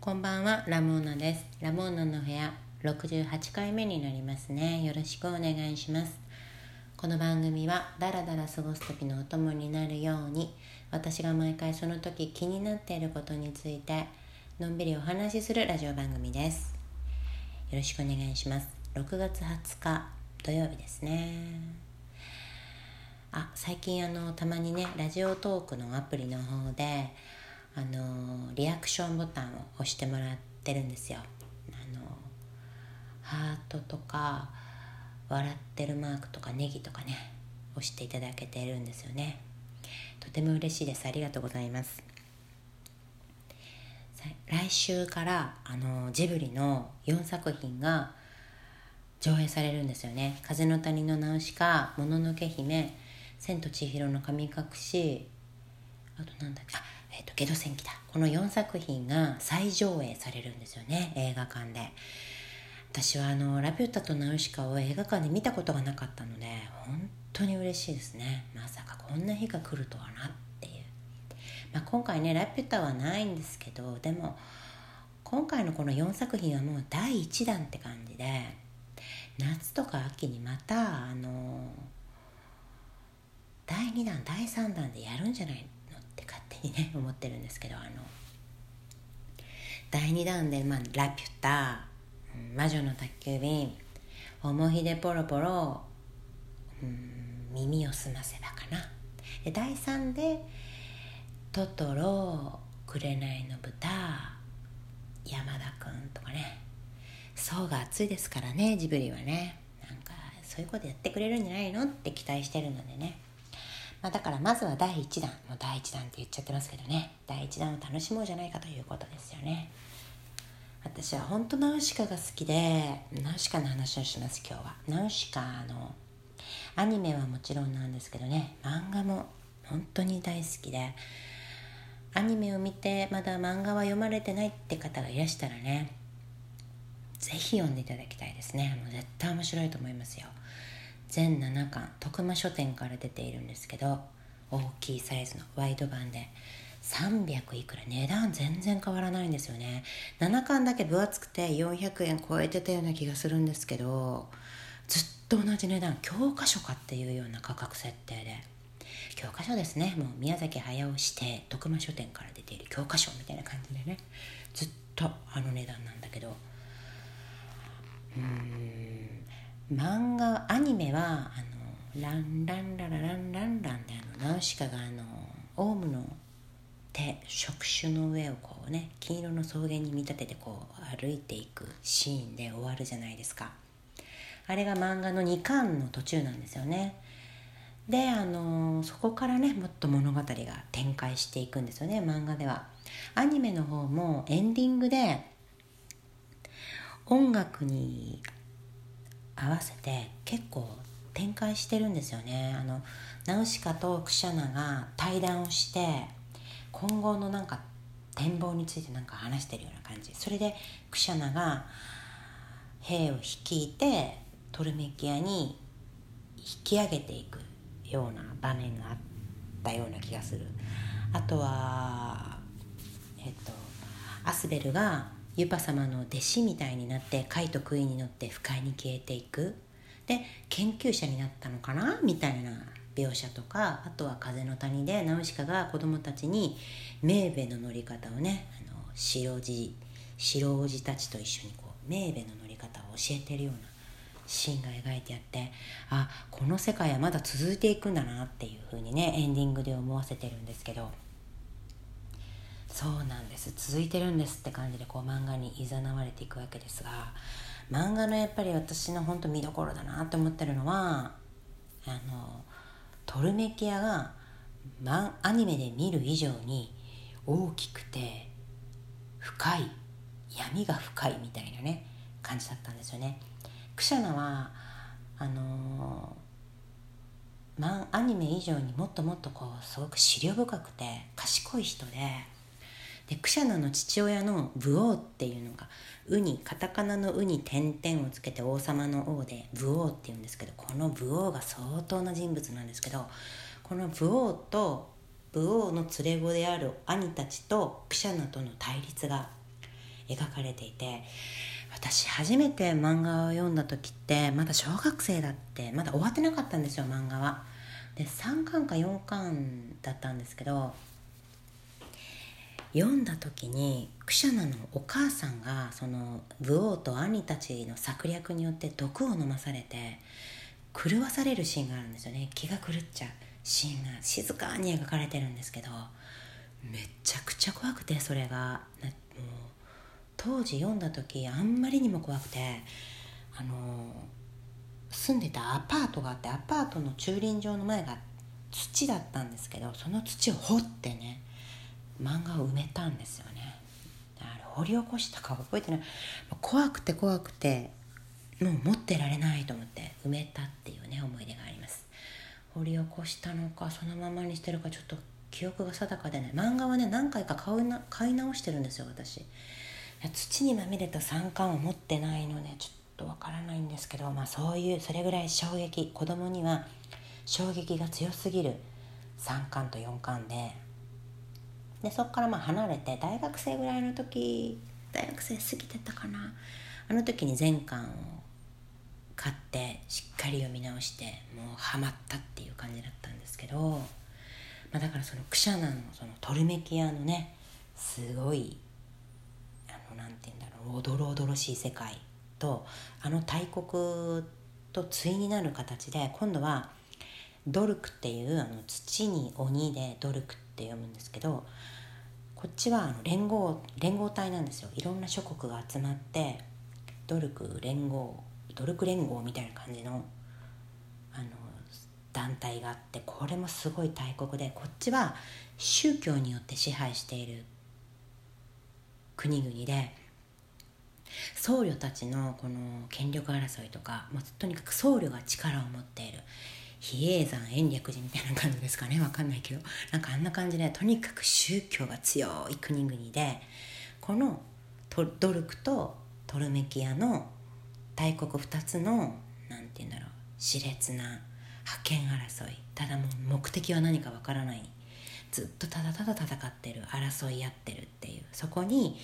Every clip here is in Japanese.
こんばんは、ラモーナです。ラモーナの部屋68回目になりますね。よろしくお願いします。この番組はダラダラ過ごす時のお供になるように私が毎回その時気になっていることについてのんびりお話しするラジオ番組です。よろしくお願いします。6月20日土曜日ですね。あ、最近あのたまにねラジオトークのアプリの方であのリアクションボタンを押してもらってるんですよ。あのハートとか笑ってるマークとかネギとかね押していただけてるんですよね。とても嬉しいです。ありがとうございます。来週からあのジブリの4作品が上映されるんですよね「風の谷のナウシカ」「もののけ姫」「千と千尋の神隠し」あとなんだっけあーと、ゲド戦記だ。この4作品が再上映されるんですよね。映画館で。私はあの「ラピュタとナウシカ」を映画館で見たことがなかったので本当に嬉しいですね。まさかこんな日が来るとはなっていう、まあ、今回ね「ラピュタ」はないんですけどでも今回のこの4作品はもう第1弾って感じで夏とか秋にまたあの第2弾第3弾でやるんじゃないにね思ってるんですけどあの第2弾で、まあ、ラピュタ、魔女の宅急便、思い出ポロポロ、耳を澄ませばかな。で第3で、トトロ、紅の豚、山田くんとかね。層が厚いですからね、ジブリはね。なんか、そういうことやってくれるんじゃないの？って期待してるのでね。まあ、だからまずは第1弾もう第1弾って言っちゃってますけどね。第1弾を楽しもうじゃないかということですよね。私は本当ナウシカが好きでナウシカの話をします今日は。ナウシカのアニメはもちろんなんですけどね。漫画も本当に大好きで。アニメを見てまだ漫画は読まれてないって方がいらしたらね是非読んでいただきたいですね。もう絶対面白いと思いますよ。全7巻徳間書店から出ているんですけど大きいサイズのワイド版で300いくら値段全然変わらないんですよね。7巻だけ分厚くて400円超えてたような気がするんですけどずっと同じ値段教科書かっていうような価格設定で。教科書ですね。もう宮崎駿して徳間書店から出ている教科書みたいな感じでね。ずっとあの値段なんだけど。うん。漫画アニメはあのランランララランランランであのナウシカがあのオウムの手触手の上をこうね金色の草原に見立ててこう歩いていくシーンで終わるじゃないですか。あれが漫画の2巻の途中なんですよね。であのそこからねもっと物語が展開していくんですよね漫画では。アニメの方もエンディングで音楽に合わせて結構展開してるんですよね。あのナウシカとクシャナが対談をして今後のなんか展望についてなんか話してるような感じ。それでクシャナが兵を率いてトルメキアに引き上げていくような場面があったような気がする。あとはえっとアスベルがユパ様の弟子みたいになって貝と杭に乗って不快に消えていく。で研究者になったのかな？みたいな。描写とか。あとは風の谷でナウシカが子供たちにメーベの乗り方をねあの白地白王子たちと一緒にこうメーベの乗り方を教えてるようなシーンが描いてあってあこの世界はまだ続いていくんだなっていう風にねエンディングで思わせてるんですけど。そうなんです続いてるんですって感じでこう漫画にいざなわれていくわけですが漫画のやっぱり私の本当見どころだなと思ってるのはあのトルメキアが、ま、アニメで見る以上に大きくて深い闇が深いみたいなね感じだったんですよね。クシャナはあのー、アニメ以上にもっともっとこうすごく思慮深くて賢い人ででクシャナの父親の武王っていうのがウにカタカナのウに点々をつけて王様の王で武王っていうんですけどこの武王が相当な人物なんですけどこの武王と武王の連れ子である兄たちとクシャナとの対立が描かれていて私初めて漫画を読んだ時ってまだ小学生だってまだ終わってなかったんですよ漫画は。で3巻か4巻だったんですけど読んだ時にクシャナのお母さんがその武王と兄たちの策略によって毒を飲まされて狂わされるシーンがあるんですよね。気が狂っちゃう。シーンが静かに描かれてるんですけどめちゃくちゃ怖くてそれが。もう当時読んだ時あんまりにも怖くてあの住んでたアパートがあってアパートの駐輪場の前が土だったんですけどその土を掘ってね漫画を埋めたんですよね。あれ掘り起こしたか覚えてない。怖くて怖くてもう持ってられないと思って埋めたっていうね思い出があります。掘り起こしたのかそのままにしてるかちょっと記憶が定かでない。漫画はね何回か買いな買い直してるんですよ私。土にまみれた三冠を持ってないのでちょっとわからないんですけど、まあ、そういうそれぐらい衝撃子供には衝撃が強すぎる三冠と四冠ででそこからまあ離れて大学生ぐらいの時大学生過ぎてたかな。あの時に全巻を買ってしっかり読み直してもうハマったっていう感じだったんですけど、まあ、だからそのクシャナのそのトルメキアのねすごいあのなんて言うんだろうおどろおどろしい世界とあの大国と対になる形で今度はドルクっていうあの土に鬼でドルクっって読むんですけどこっちはあの連合連合体なんですよ。いろんな諸国が集まってドルク連合ドルク連合みたいな感じのあの団体があってこれもすごい大国でこっちは宗教によって支配している国々で僧侶たちのこの権力争いとか、まあ、とにかく僧侶が力を持って比叡山延暦寺みたいな感じですかね。わかんないけど。なんかあんな感じでとにかく宗教が強い国々でこのドルクとトルメキアの大国2つの何て言うんだろう熾烈な覇権争い。ただもう目的は何かわからない。ずっとただただ戦ってる争い合ってるっていう。そこに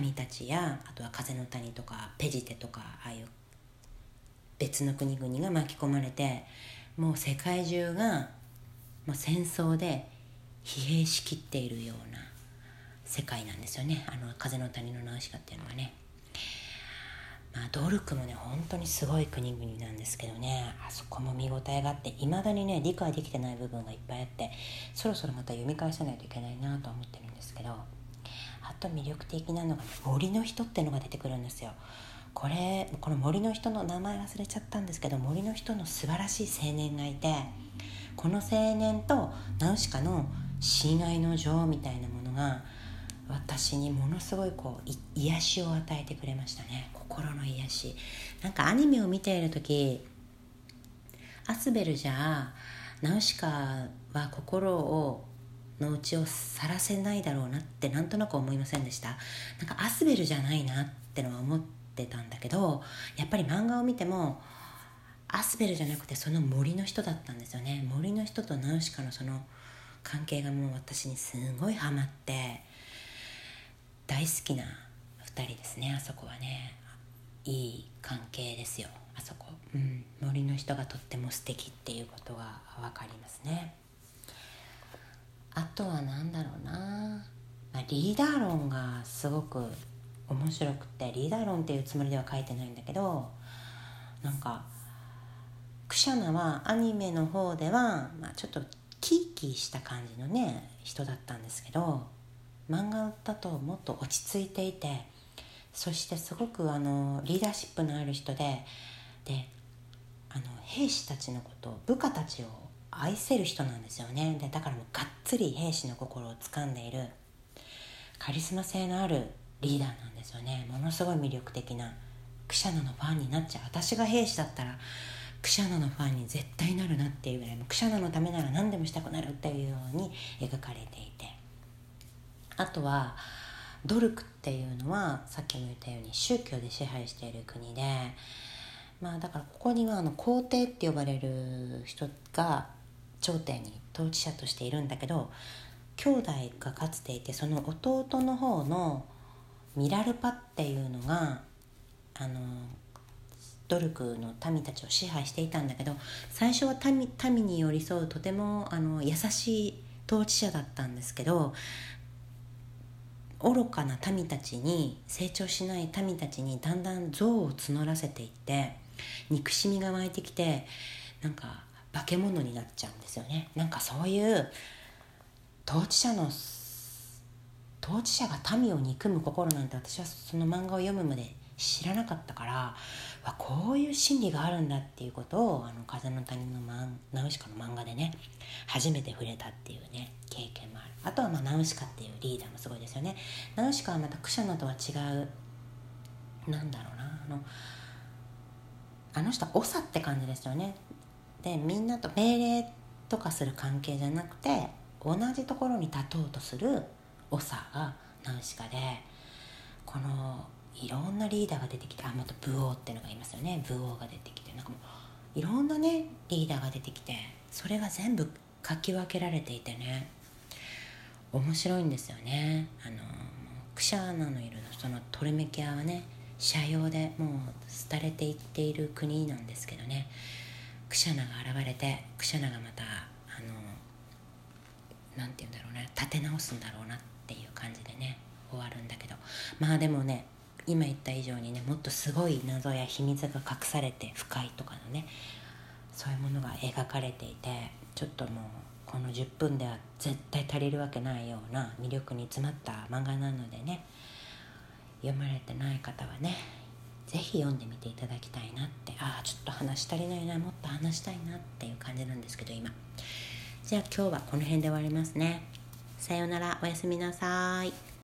民たちやあとは風の谷とかペジテとかああいう別の国々が巻き込まれてもう世界中がもう戦争で疲弊しきっているような世界なんですよね。あの風の谷のナウシカっていうのはね。まあ、ドルクもね本当にすごい国々なんですけどね。あそこも見応えがあっていまだにね理解できてない部分がいっぱいあってそろそろまた読み返さないといけないなと思ってるんですけどあと魅力的なのが、ね、森の人ってのが出てくるんですよ。これこの森の人の名前忘れちゃったんですけど森の人の素晴らしい青年がいてこの青年とナウシカの親愛の情みたいなものが私にものすごいこう癒しを与えてくれましたね。心の癒し。なんかアニメを見ている時アスベルじゃナウシカは心をの内をさらせないだろうなってなんとなく思いませんでした？なんかアスベルじゃないなってのは思ってたんだけどやっぱり漫画を見てもアスベルじゃなくてその森の人だったんですよね。森の人とナウシカのその関係がもう私にすごいハマって大好きな2人ですねあそこはね。いい関係ですよあそこ、うん、森の人がとっても素敵っていうことが分かりますね。あとは何だろうな、まあ、リーダー論がすごく面白くてリーダー論っていうつもりでは書いてないんだけどなんかクシャナはアニメの方では、まあ、ちょっとキーキーした感じのね人だったんですけど漫画だともっと落ち着いていてそしてすごくあのリーダーシップのある人でであの兵士たちのこと部下たちを愛せる人なんですよね。でだからもうがっつり兵士の心をつかんでいるカリスマ性のあるリーダーなんですよね。ものすごい魅力的なクシャナのファンになっちゃう。私が兵士だったらクシャナのファンに絶対なるなっていうぐらいクシャナのためなら何でもしたくなるっていうように描かれていて。あとはドルクっていうのはさっきも言ったように宗教で支配している国でまあだからここにはあの皇帝って呼ばれる人が頂点に統治者としているんだけど兄弟がかつていてその弟の方のミラルパっていうのがあのドルクの民たちを支配していたんだけど最初は民民に寄り添うとてもあの優しい統治者だったんですけど愚かな民たちに成長しない民たちにだんだん憎悪を募らせていって憎しみが湧いてきてなんか化け物になっちゃうんですよね。なんかそういう統治者の統治者が民を憎む心なんて私はその漫画を読むまで知らなかったからわこういう心理があるんだっていうことを「あの風の谷のマンナウシカ」の漫画でね初めて触れたっていうね経験もある。あとは、まあ、ナウシカっていうリーダーもすごいですよね。ナウシカはまたクシャナとは違うなんだろうなあのあの人は長って感じですよね。でみんなと命令とかする関係じゃなくて同じところに立とうとする長がナウシカでこのいろんなリーダーが出てきてあまた武王ってのがいますよね。武王が出てきてなんかもういろんなねリーダーが出てきてそれが全部書き分けられていてね面白いんですよね。あのクシャーナのいるそのトルメキアはね斜陽でもう廃れていっている国なんですけどね。クシャナが現れてクシャナがまたあの何て言うんだろうね立て直すんだろうなっていう感じでね終わるんだけど。まあでもね今言った以上にねもっとすごい謎や秘密が隠されて深いとかのねそういうものが描かれていてちょっともうこの10分では絶対足りるわけないような魅力に詰まった漫画なのでね読まれてない方はね是非読んでみていただきたいなってああちょっと話足りないなもっと話したいなっていう感じなんですけど今。じゃあ今日はこの辺で終わりますね。さようなら。おやすみなさい。